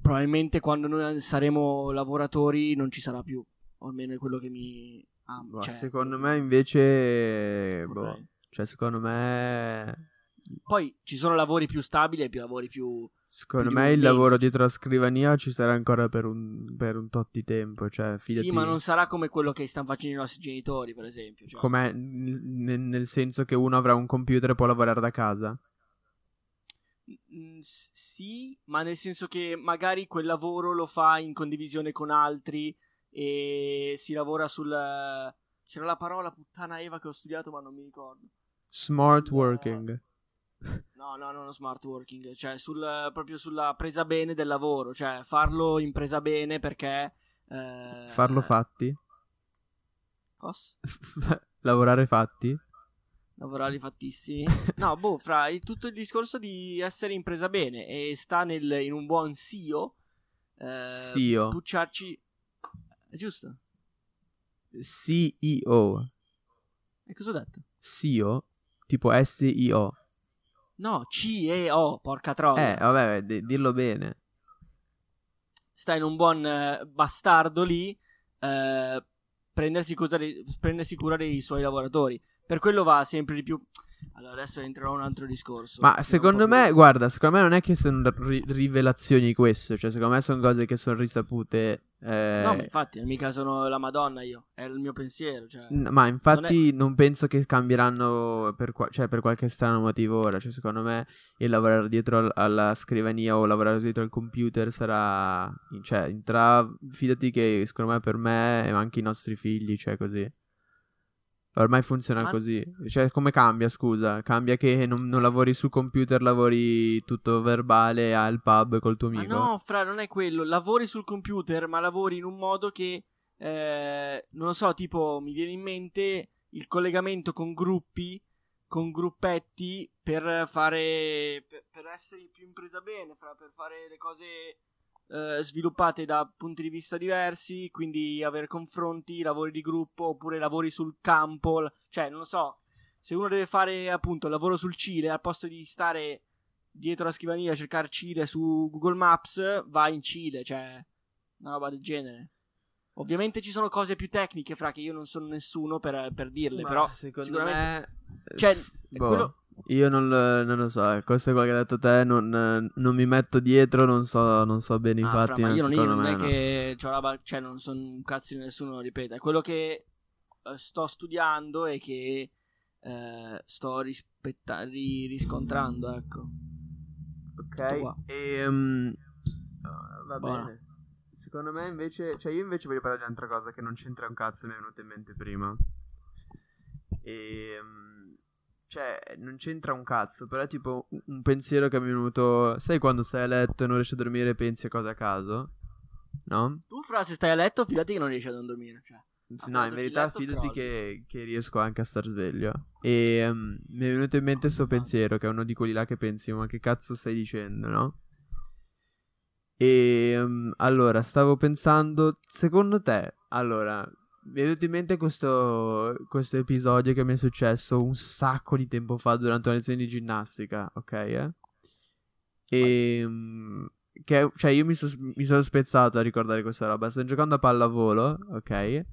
probabilmente quando noi saremo lavoratori non ci sarà più, o almeno è quello che mi... Ah, cioè, secondo me invece... Boh, cioè secondo me poi ci sono lavori più stabili e più lavori più. Secondo più me il lavoro dietro la scrivania ci sarà ancora per un, per un tot di tempo. Cioè, fidati. Sì, ma non sarà come quello che stanno facendo i nostri genitori, per esempio. Cioè. Com'è nel, nel senso che uno avrà un computer e può lavorare da casa? Sì, ma nel senso che magari quel lavoro lo fa in condivisione con altri e si lavora sul... C'era la parola puttana Eva che ho studiato ma non mi ricordo. Smart working. No, no, non smart working, cioè sul, proprio sulla presa bene del lavoro, cioè farlo in presa bene perché... Eh, Farlo fatti. Cos? Lavorare fatti. Lavorare fattissimi. No, boh, fra il, tutto il discorso di essere in presa bene e sta nel, in un buon SEO. Eh, SEO. Pucciarci... È giusto? CEO. E cosa ho detto? SEO. Tipo S-I-O. No, C-E-O, porca troia. Eh, vabbè, d- dirlo bene. sta in un buon eh, bastardo lì eh, prendersi, cura dei, prendersi cura dei suoi lavoratori. Per quello va sempre di più. Allora, adesso entrerò in un altro discorso. Ma secondo po' più- me, guarda, secondo me non è che sono ri- rivelazioni questo. Cioè, secondo me sono cose che sono risapute. eh, No, infatti, mica sono la Madonna io. È il mio pensiero. Cioè... n- ma infatti non, penso che cambieranno per, qua- cioè, per qualche strano motivo ora. Cioè, secondo me il lavorare dietro al- alla scrivania o lavorare dietro al computer sarà. Cioè, entra. Fidati che secondo me per me e anche i nostri figli, cioè così. Ormai funziona Ma- così. Cioè, come cambia, scusa? Cambia che non, non lavori su computer, lavori tutto verbale al pub col tuo Ma amico. no, fra, non è quello. Lavori sul computer, ma lavori in un modo che. eh, non lo so, tipo, mi viene in mente il collegamento con gruppi, con gruppetti per fare. per, per essere più in presa bene, fra, per fare le cose eh, sviluppate da punti di vista diversi, quindi avere confronti, lavori di gruppo, oppure lavori sul campo. Cioè, non lo so. Se uno deve fare appunto lavoro sul Cile, al posto di stare dietro la scrivania a cercare Cile su Google Maps, va in Cile, cioè una roba del genere. Ovviamente ci sono cose più tecniche, fra che io non sono nessuno per, per dirle, Ma però secondo sicuramente- me. Cioè, s- è boh, quello- Io non, lo- non lo so, eh, questo è quello che hai detto te. Non, non mi metto dietro, non so, non so bene. Ah, Infatti, fra, ma io non, io non me è no. che c'ho la ba- cioè non sono un cazzo di nessuno, lo ripeto, è quello che eh, sto studiando e che eh, sto rispetta- ri- riscontrando, ecco. Ok. E, ah, va Buono. bene. Secondo me invece, cioè io invece voglio parlare di un'altra cosa che non c'entra un cazzo, mi è venuta in mente prima. E, mm, cioè, non c'entra un cazzo, però è tipo un- pensiero che mi è venuto. Sai quando stai a letto e non riesci a dormire e pensi a cose a caso? No? Tu, fra, se stai a letto, fidati che non riesci a non dormire, cioè. No, in verità fidati che, che riesco anche a star sveglio. E mm, mi è venuto in mente questo pensiero, che è uno di quelli là che pensi, ma che cazzo stai dicendo, no? E mm, allora, stavo pensando, secondo te, allora, mi è venuto in mente questo, questo episodio che mi è successo un sacco di tempo fa durante una lezione di ginnastica, ok? eh? E... mm, che, cioè, io mi, sos- mi sono spezzato a ricordare questa roba. Sto giocando a pallavolo, ok? E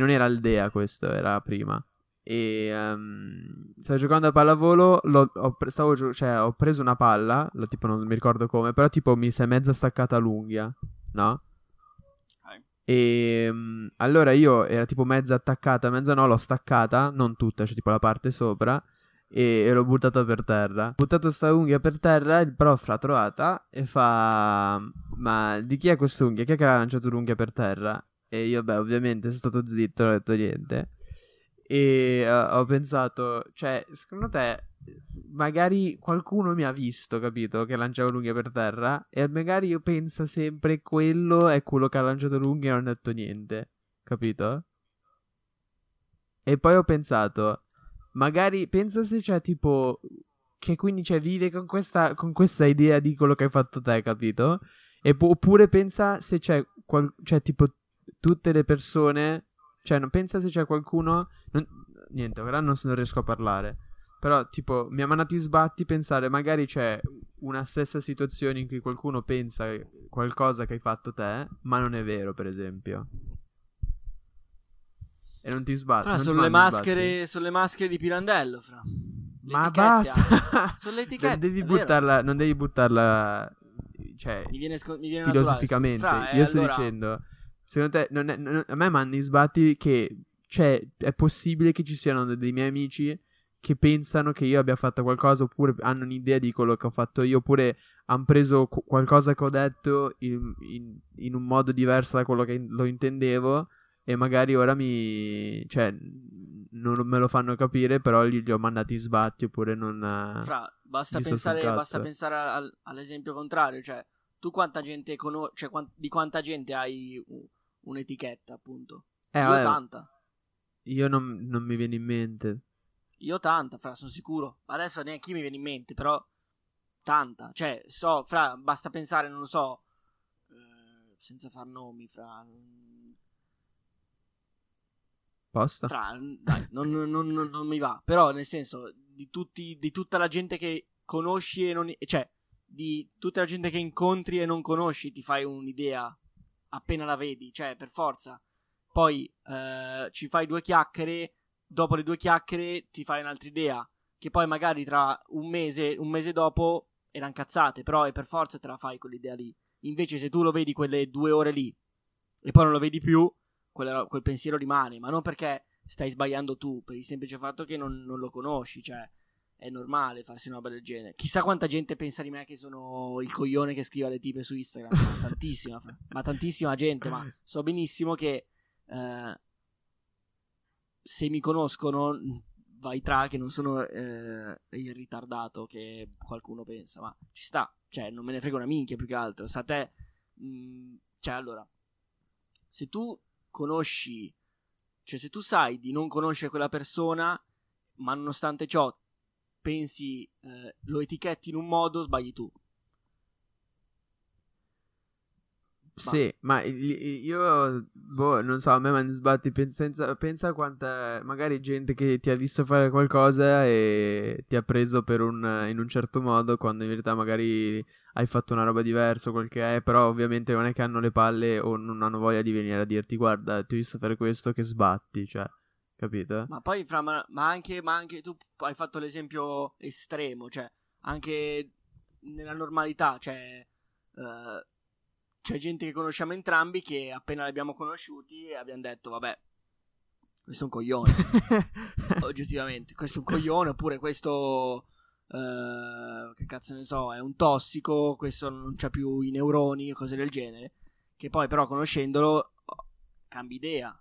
non era Aldea questo, era prima. E ehm, stavo giocando a pallavolo. l'ho- ho, stavo gio- cioè, ho preso una palla, lo- tipo non mi ricordo come, però tipo mi si è mezza staccata l'unghia, no? Ok. E mm, allora io era tipo mezza attaccata, mezza no, l'ho staccata, non tutta, cioè tipo la parte sopra. E, e l'ho buttata per terra. Ho buttato sta unghia per terra. Il prof l'ha trovata e fa: Ma di chi è quest'unghia? Chi è che ha lanciato l'unghia per terra? E io, beh, ovviamente sono stato zitto, non ho detto niente. E eh, ho pensato, cioè, secondo te, magari qualcuno mi ha visto, capito? Che lanciavo l'unghia per terra. E magari io penso sempre quello è quello che ha lanciato l'unghia e non ha detto niente, capito? E poi ho pensato, magari pensa se c'è tipo. Che quindi cioè, vive con questa, con questa idea di quello che hai fatto te, capito? E pu- oppure pensa se c'è, qual- cioè, tipo, tutte le persone. Cioè, non pensa se c'è qualcuno. non- niente, ora non, non riesco a parlare. Però, tipo, mi ha mandato i sbatti pensare, magari c'è una stessa situazione in cui qualcuno pensa qualcosa che hai fatto te, ma non è vero, per esempio. E non ti sbatti. Fra, sono le maschere, sono le maschere di Pirandello, fra. Le Ma basta. Sono le etichette. Non devi buttarla, non devi buttarla, cioè, Mi viene, sco- mi viene filosoficamente. Fra, Io eh, sto allora- dicendo, secondo te, non è- non- a me mandi sbatti che, cioè, è possibile che ci siano dei miei amici che pensano che io abbia fatto qualcosa oppure hanno un'idea di quello che ho fatto io oppure hanno preso qu- qualcosa che ho detto in, in- in un modo diverso da quello che in- lo intendevo e magari ora mi... cioè, non me lo fanno capire, però gli, li ho mandati sbatti oppure non... Fra, basta gli pensare, basta pensare al- all'esempio contrario, cioè tu quanta gente conosci, cioè quan- di quanta gente hai u- un'etichetta, appunto. eh, Io vabbè, tanta. io non, non mi viene in mente. Io tanta, fra, sono sicuro. Adesso neanche mi viene in mente, però tanta. Cioè, so, fra, basta pensare, non lo so, eh, senza far nomi, fra... Posta? Fra, dai, non- non- non mi va. Però, nel senso, di, tutti, di tutta la gente che conosci e non... Cioè, di tutta la gente che incontri e non conosci, ti fai un'idea appena la vedi. Cioè, per forza. Poi eh, ci fai due chiacchiere, dopo le due chiacchiere ti fai un'altra idea. Che poi magari tra un mese, un mese dopo erano cazzate, però è per forza te la fai quell'idea lì. Invece se tu lo vedi quelle due ore lì e poi non lo vedi più, quella- quel pensiero rimane, ma non perché stai sbagliando tu, per il semplice fatto che non, non lo conosci, cioè è normale farsi una roba del genere. Chissà quanta gente pensa di me che sono il coglione che scrive alle tipe su Instagram, ma tantissima, ma tantissima gente, ma so benissimo che eh, se mi conoscono vai tra che non sono eh, il ritardato che qualcuno pensa, ma ci sta, cioè non me ne frega una minchia più che altro, sa te, mh, cioè allora, se tu conosci, cioè se tu sai di non conoscere quella persona, ma nonostante ciò pensi, eh, lo etichetti in un modo, sbagli tu. Sì, ma io, boh, non so, a me mi sbatti, pensa, pensa quanta, magari gente che ti ha visto fare qualcosa e ti ha preso un, in un certo modo, quando in verità magari hai fatto una roba diversa quel che è, però ovviamente non è che hanno le palle o non hanno voglia di venire a dirti, guarda, ti ho visto fare questo che sbatti, cioè, capito? Ma poi, fra, ma, ma anche, ma anche tu hai fatto l'esempio estremo, cioè, anche nella normalità, cioè, eh, c'è gente che conosciamo entrambi che appena li abbiamo conosciuti abbiamo detto, vabbè, questo è un coglione, oggettivamente, questo è un coglione, oppure questo, eh, che cazzo ne so, è un tossico, questo non c'ha più i neuroni, cose del genere, che poi però conoscendolo oh, cambi idea,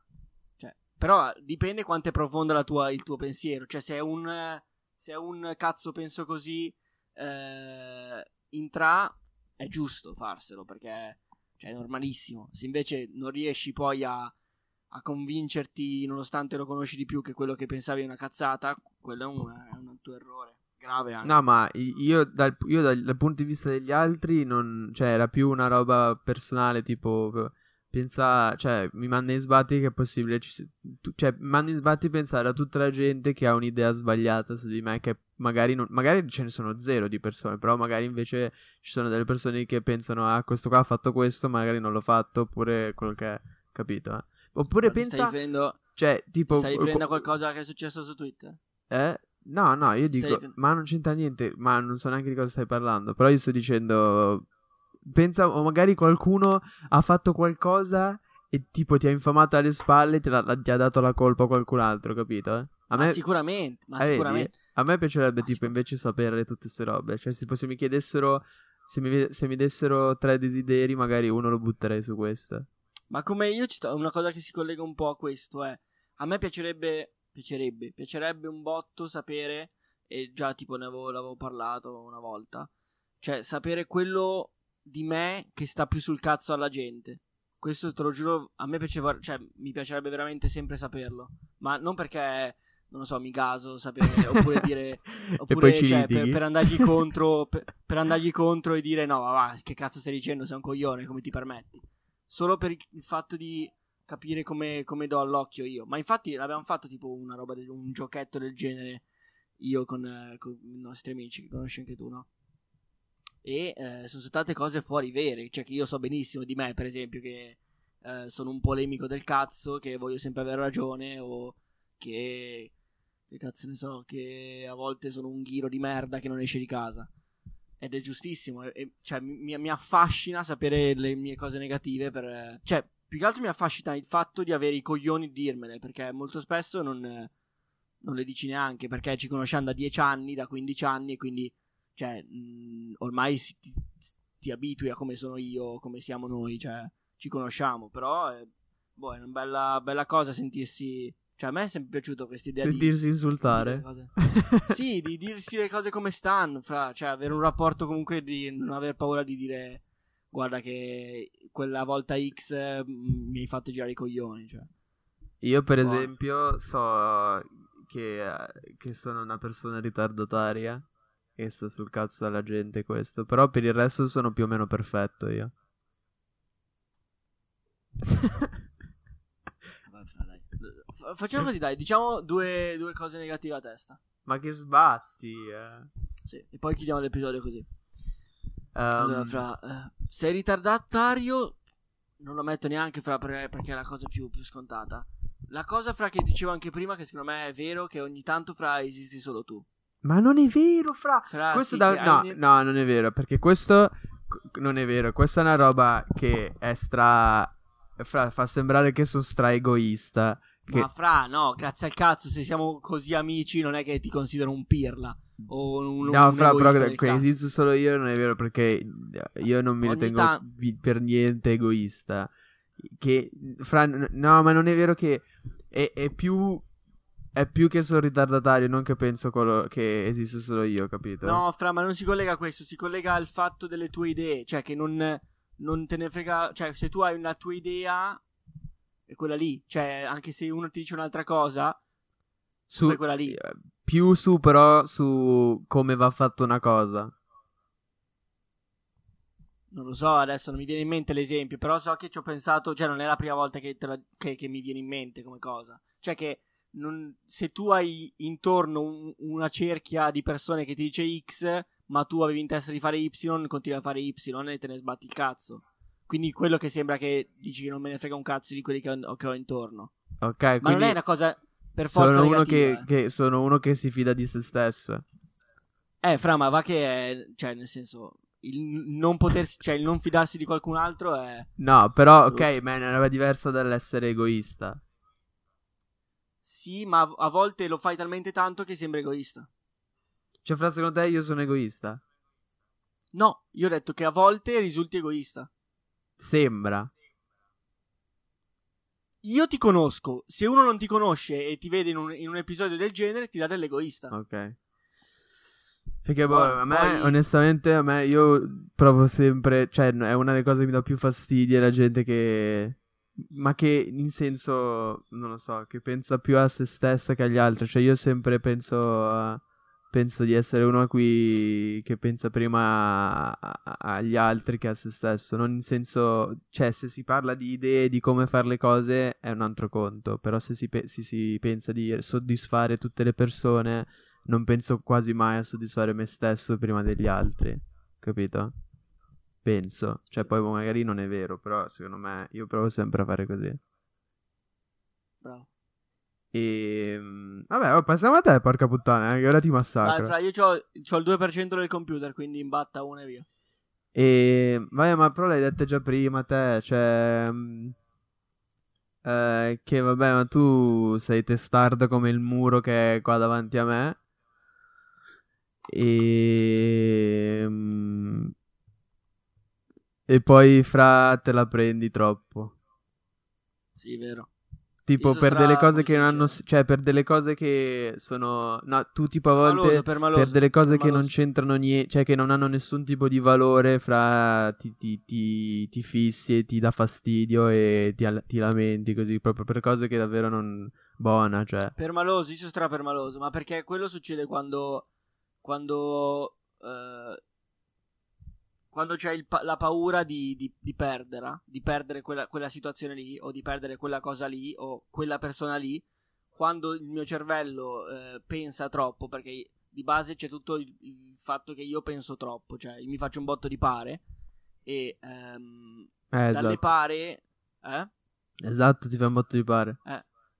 però dipende quanto è profondo tua- il tuo pensiero. Cioè, se è un, se è un cazzo penso così eh, intra, è giusto farselo perché cioè, è normalissimo. Se invece non riesci poi a, a convincerti, nonostante lo conosci di più, che quello che pensavi è una cazzata, quello è un, è un tuo errore. Grave anche. No, ma io, dal, io dal, dal punto di vista degli altri, non, cioè, era più una roba personale, tipo, pensa, cioè, mi manda in sbatti che è possibile, si- tu- cioè, mi manda in sbatti pensare a tutta la gente che ha un'idea sbagliata su di me, che magari, non, magari ce ne sono zero di persone, però magari invece ci sono delle persone che pensano, ah, questo qua ha fatto questo, magari non l'ho fatto, oppure quello che è, capito? eh? Oppure Ma pensa, Stai riferendo, cioè, tipo... stai riferendo a co- qualcosa che è successo su Twitter? eh? No, no, io dico, ma non c'entra niente, ma non so neanche di cosa stai parlando, però io sto dicendo, pensa, o magari qualcuno ha fatto qualcosa e tipo ti ha infamato alle spalle e l'ha- ti ha dato la colpa a qualcun altro, capito? eh? A Ma me, sicuramente, ma vedi? sicuramente. a me piacerebbe Ma tipo sicur- invece sapere tutte queste robe, cioè se, se mi chiedessero, se mi, se mi dessero tre desideri, magari uno lo butterei su questo. Ma come io ci sto, una cosa che si collega un po' a questo è, a me piacerebbe, piacerebbe, piacerebbe un botto sapere, e già tipo ne avevo, l'avevo parlato una volta, cioè sapere quello di me che sta più sul cazzo alla gente. Questo te lo giuro, a me piaceva, cioè mi piacerebbe veramente sempre saperlo, ma non perché, non lo so, mi gaso sapere, oppure dire, oppure cioè, per, per andargli contro, per, per andargli contro e dire no, va, va, che cazzo stai dicendo, sei un coglione, come ti permetti? Solo per il fatto di capire come, come do all'occhio io. Ma infatti l'abbiamo fatto tipo una roba, del- un giochetto del genere io con, con i nostri amici che conosci anche tu, no? E eh, sono state cose fuori vere, cioè che io so benissimo di me, per esempio, che eh, sono un polemico del cazzo, che voglio sempre avere ragione o che... Che cazzo ne so, che a volte sono un ghiro di merda che non esce di casa. Ed è giustissimo, e- cioè mi, mi affascina sapere le mie cose negative per... Cioè, più che altro mi affascina il fatto di avere i coglioni di dirmele, perché molto spesso non, non le dici neanche, perché ci conosciamo da 10 anni, da 15 anni, e quindi cioè, mh, ormai si, ti, ti abitui a come sono io, come siamo noi, cioè, ci conosciamo, però è, boh, è una bella, bella cosa sentirsi... Cioè, a me è sempre piaciuto questa idea Sentirsi di... insultare? di sì, di dirsi le cose come stanno, fra, cioè avere un rapporto comunque di non aver paura di dire guarda che quella volta X eh, mi hai fatto girare i coglioni, cioè. Io, per Buono. esempio, so che, che sono una persona ritardataria e sta sul cazzo alla gente questo, però per il resto sono più o meno perfetto io. F- facciamo così, dai, diciamo due, due cose negative a testa. Ma che sbatti, eh. Sì, e poi chiudiamo l'episodio così. Um, Allora, fra, eh, sei ritardatario, non lo metto neanche fra per- perché è la cosa più, più scontata. La cosa fra che dicevo anche prima, che secondo me è vero, che ogni tanto fra esisti solo tu. Ma non è vero, fra. Fra, questo sì, da- che hai no, no, non è vero, perché questo non è vero. Questa è una roba che è stra... fra- fa sembrare che sono stra egoista. Che... Ma fra, no, grazie al cazzo, se siamo così amici non è che ti considero un pirla. O un, No, un fra, però che esisto solo io non è vero perché io non mi Ogni ritengo vi- per niente egoista. Che, fra, no, ma non è vero che è, è più... È più che sono ritardatario, non che penso quello che esisto solo io, capito? No, fra, ma non si collega a questo, si collega al fatto delle tue idee, cioè che non, non te ne frega, cioè se tu hai una tua idea è quella lì, cioè anche se uno ti dice un'altra cosa, Su- è quella lì. eh, Più su però su come va fatta una cosa. Non lo so, adesso non mi viene in mente l'esempio, però so che ci ho pensato, cioè non è la prima volta che, la- che- che mi viene in mente come cosa. Cioè che non- se tu hai intorno un- una cerchia di persone che ti dice X, ma tu avevi in testa di fare Y, continui a fare Y e te ne sbatti il cazzo. Quindi quello che sembra che dici che non me ne frega un cazzo di quelli che ho, che ho intorno. Ok, Ma non è una cosa per forza sono uno che, che- sono uno che si fida di se stesso. Eh, fra, ma va che è, cioè, nel senso, il non potersi, cioè, il non fidarsi di qualcun altro è... No, però ok, ma è una roba diversa dall'essere egoista. Sì, ma a volte lo fai talmente tanto che sembra egoista. Cioè, fra secondo te io sono egoista? No, io ho detto che a volte risulti egoista. Sembra. Io ti conosco, se uno non ti conosce e ti vede in un, in un episodio del genere, ti dà dell'egoista. Ok. Perché boh, Poi- a me, poi- onestamente, a me io provo sempre, cioè è una delle cose che mi dà più fastidio è la gente che... Ma che in senso, non lo so, che pensa più a se stessa che agli altri. Cioè io sempre penso a- Penso di essere uno a cui che pensa prima a- a- agli altri che a se stesso. Non in senso, cioè, se si parla di idee di come fare le cose è un altro conto. Però se si, pe- si- si pensa di soddisfare tutte le persone, non penso quasi mai a soddisfare me stesso prima degli altri. Capito? Penso. Cioè, poi magari non è vero, però secondo me io provo sempre a fare così. Bravo. E vabbè, oh, passiamo a te, porca puttana, eh, che ora ti Dai, massacro. fra, io c'ho, c'ho il 2% del computer, quindi imbatta una e via. E vabbè, ma però l'hai detto già prima te, cioè mm, eh, che vabbè, ma tu sei testardo come il muro che è qua davanti a me. E mm, e poi fra te la prendi troppo. Sì, vero. Tipo Io per delle cose che non hanno, cioè per delle cose che sono, no, tu tipo a volte Permaloso, permaloso, per delle cose che non c'entrano niente, cioè che non hanno nessun tipo di valore, fra ti, ti, ti, ti fissi e ti dà fastidio e ti, lamenti così, proprio per cose che davvero non buona, cioè. Permaloso, io sono stra permaloso, ma perché quello succede quando quando eh, quando c'è il la paura di, di, di perdere, di perdere quella, quella situazione lì, o di perdere quella cosa lì, o quella persona lì, quando il mio cervello eh, pensa troppo, perché di base c'è tutto il, il fatto che io penso troppo, cioè mi faccio un botto di pare, e ehm, Eh, dalle esatto. pare... Eh? Esatto, ti fa un botto di pare.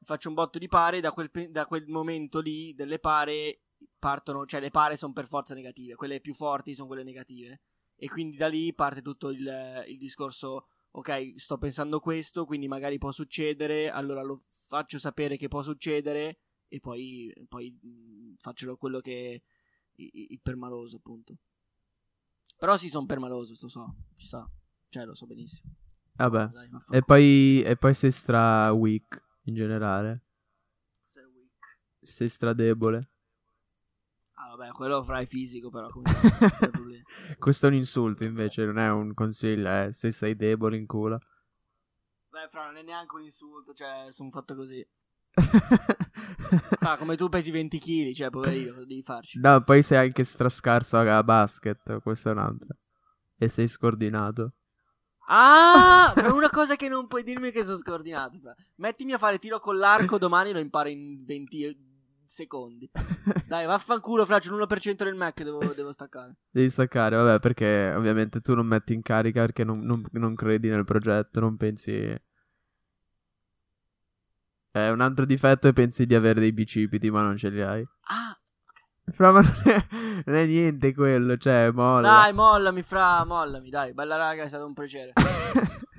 faccio un botto di pare da quel, da quel momento lì delle pare partono, cioè le pare sono per forza negative, quelle più forti sono quelle negative e quindi da lì parte tutto il, il discorso ok sto pensando questo quindi magari può succedere allora lo faccio sapere che può succedere e poi, poi mh, faccio quello che i- il permaloso, appunto. Però sì, sono permaloso, lo so, ci sta. Cioè, lo so benissimo. Vabbè. Dai. E poi, e poi sei stra weak in generale. Sei weak. Sei stra debole. Ah, vabbè, quello farai fisico, però. Comunque. Questo è un insulto invece, non è un consiglio, eh, se sei debole in culo. Beh, fra, non è neanche un insulto, cioè, sono fatto così. Fra, come tu pesi 20 kg, cioè, poverino, cosa devi farci? no, poi sei anche strascarso a basket, questa è un'altra. E sei scordinato. Ah, fra, una cosa che non puoi dirmi che sono scordinato. Fra. Mettimi a fare tiro con l'arco domani lo imparo in 20 secondi. Dai, vaffanculo, fra, c'è l'1% del Mac, devo, devo staccare. Devi staccare, vabbè, perché ovviamente tu non metti in carica perché non, non- non credi nel progetto, non pensi... È un altro difetto è pensi di avere dei bicipiti, ma non ce li hai. Ah, Fra, ma non è, non è niente quello, cioè, molla. dai, mollami, fra, mollami, dai. Bella raga, è stato un piacere.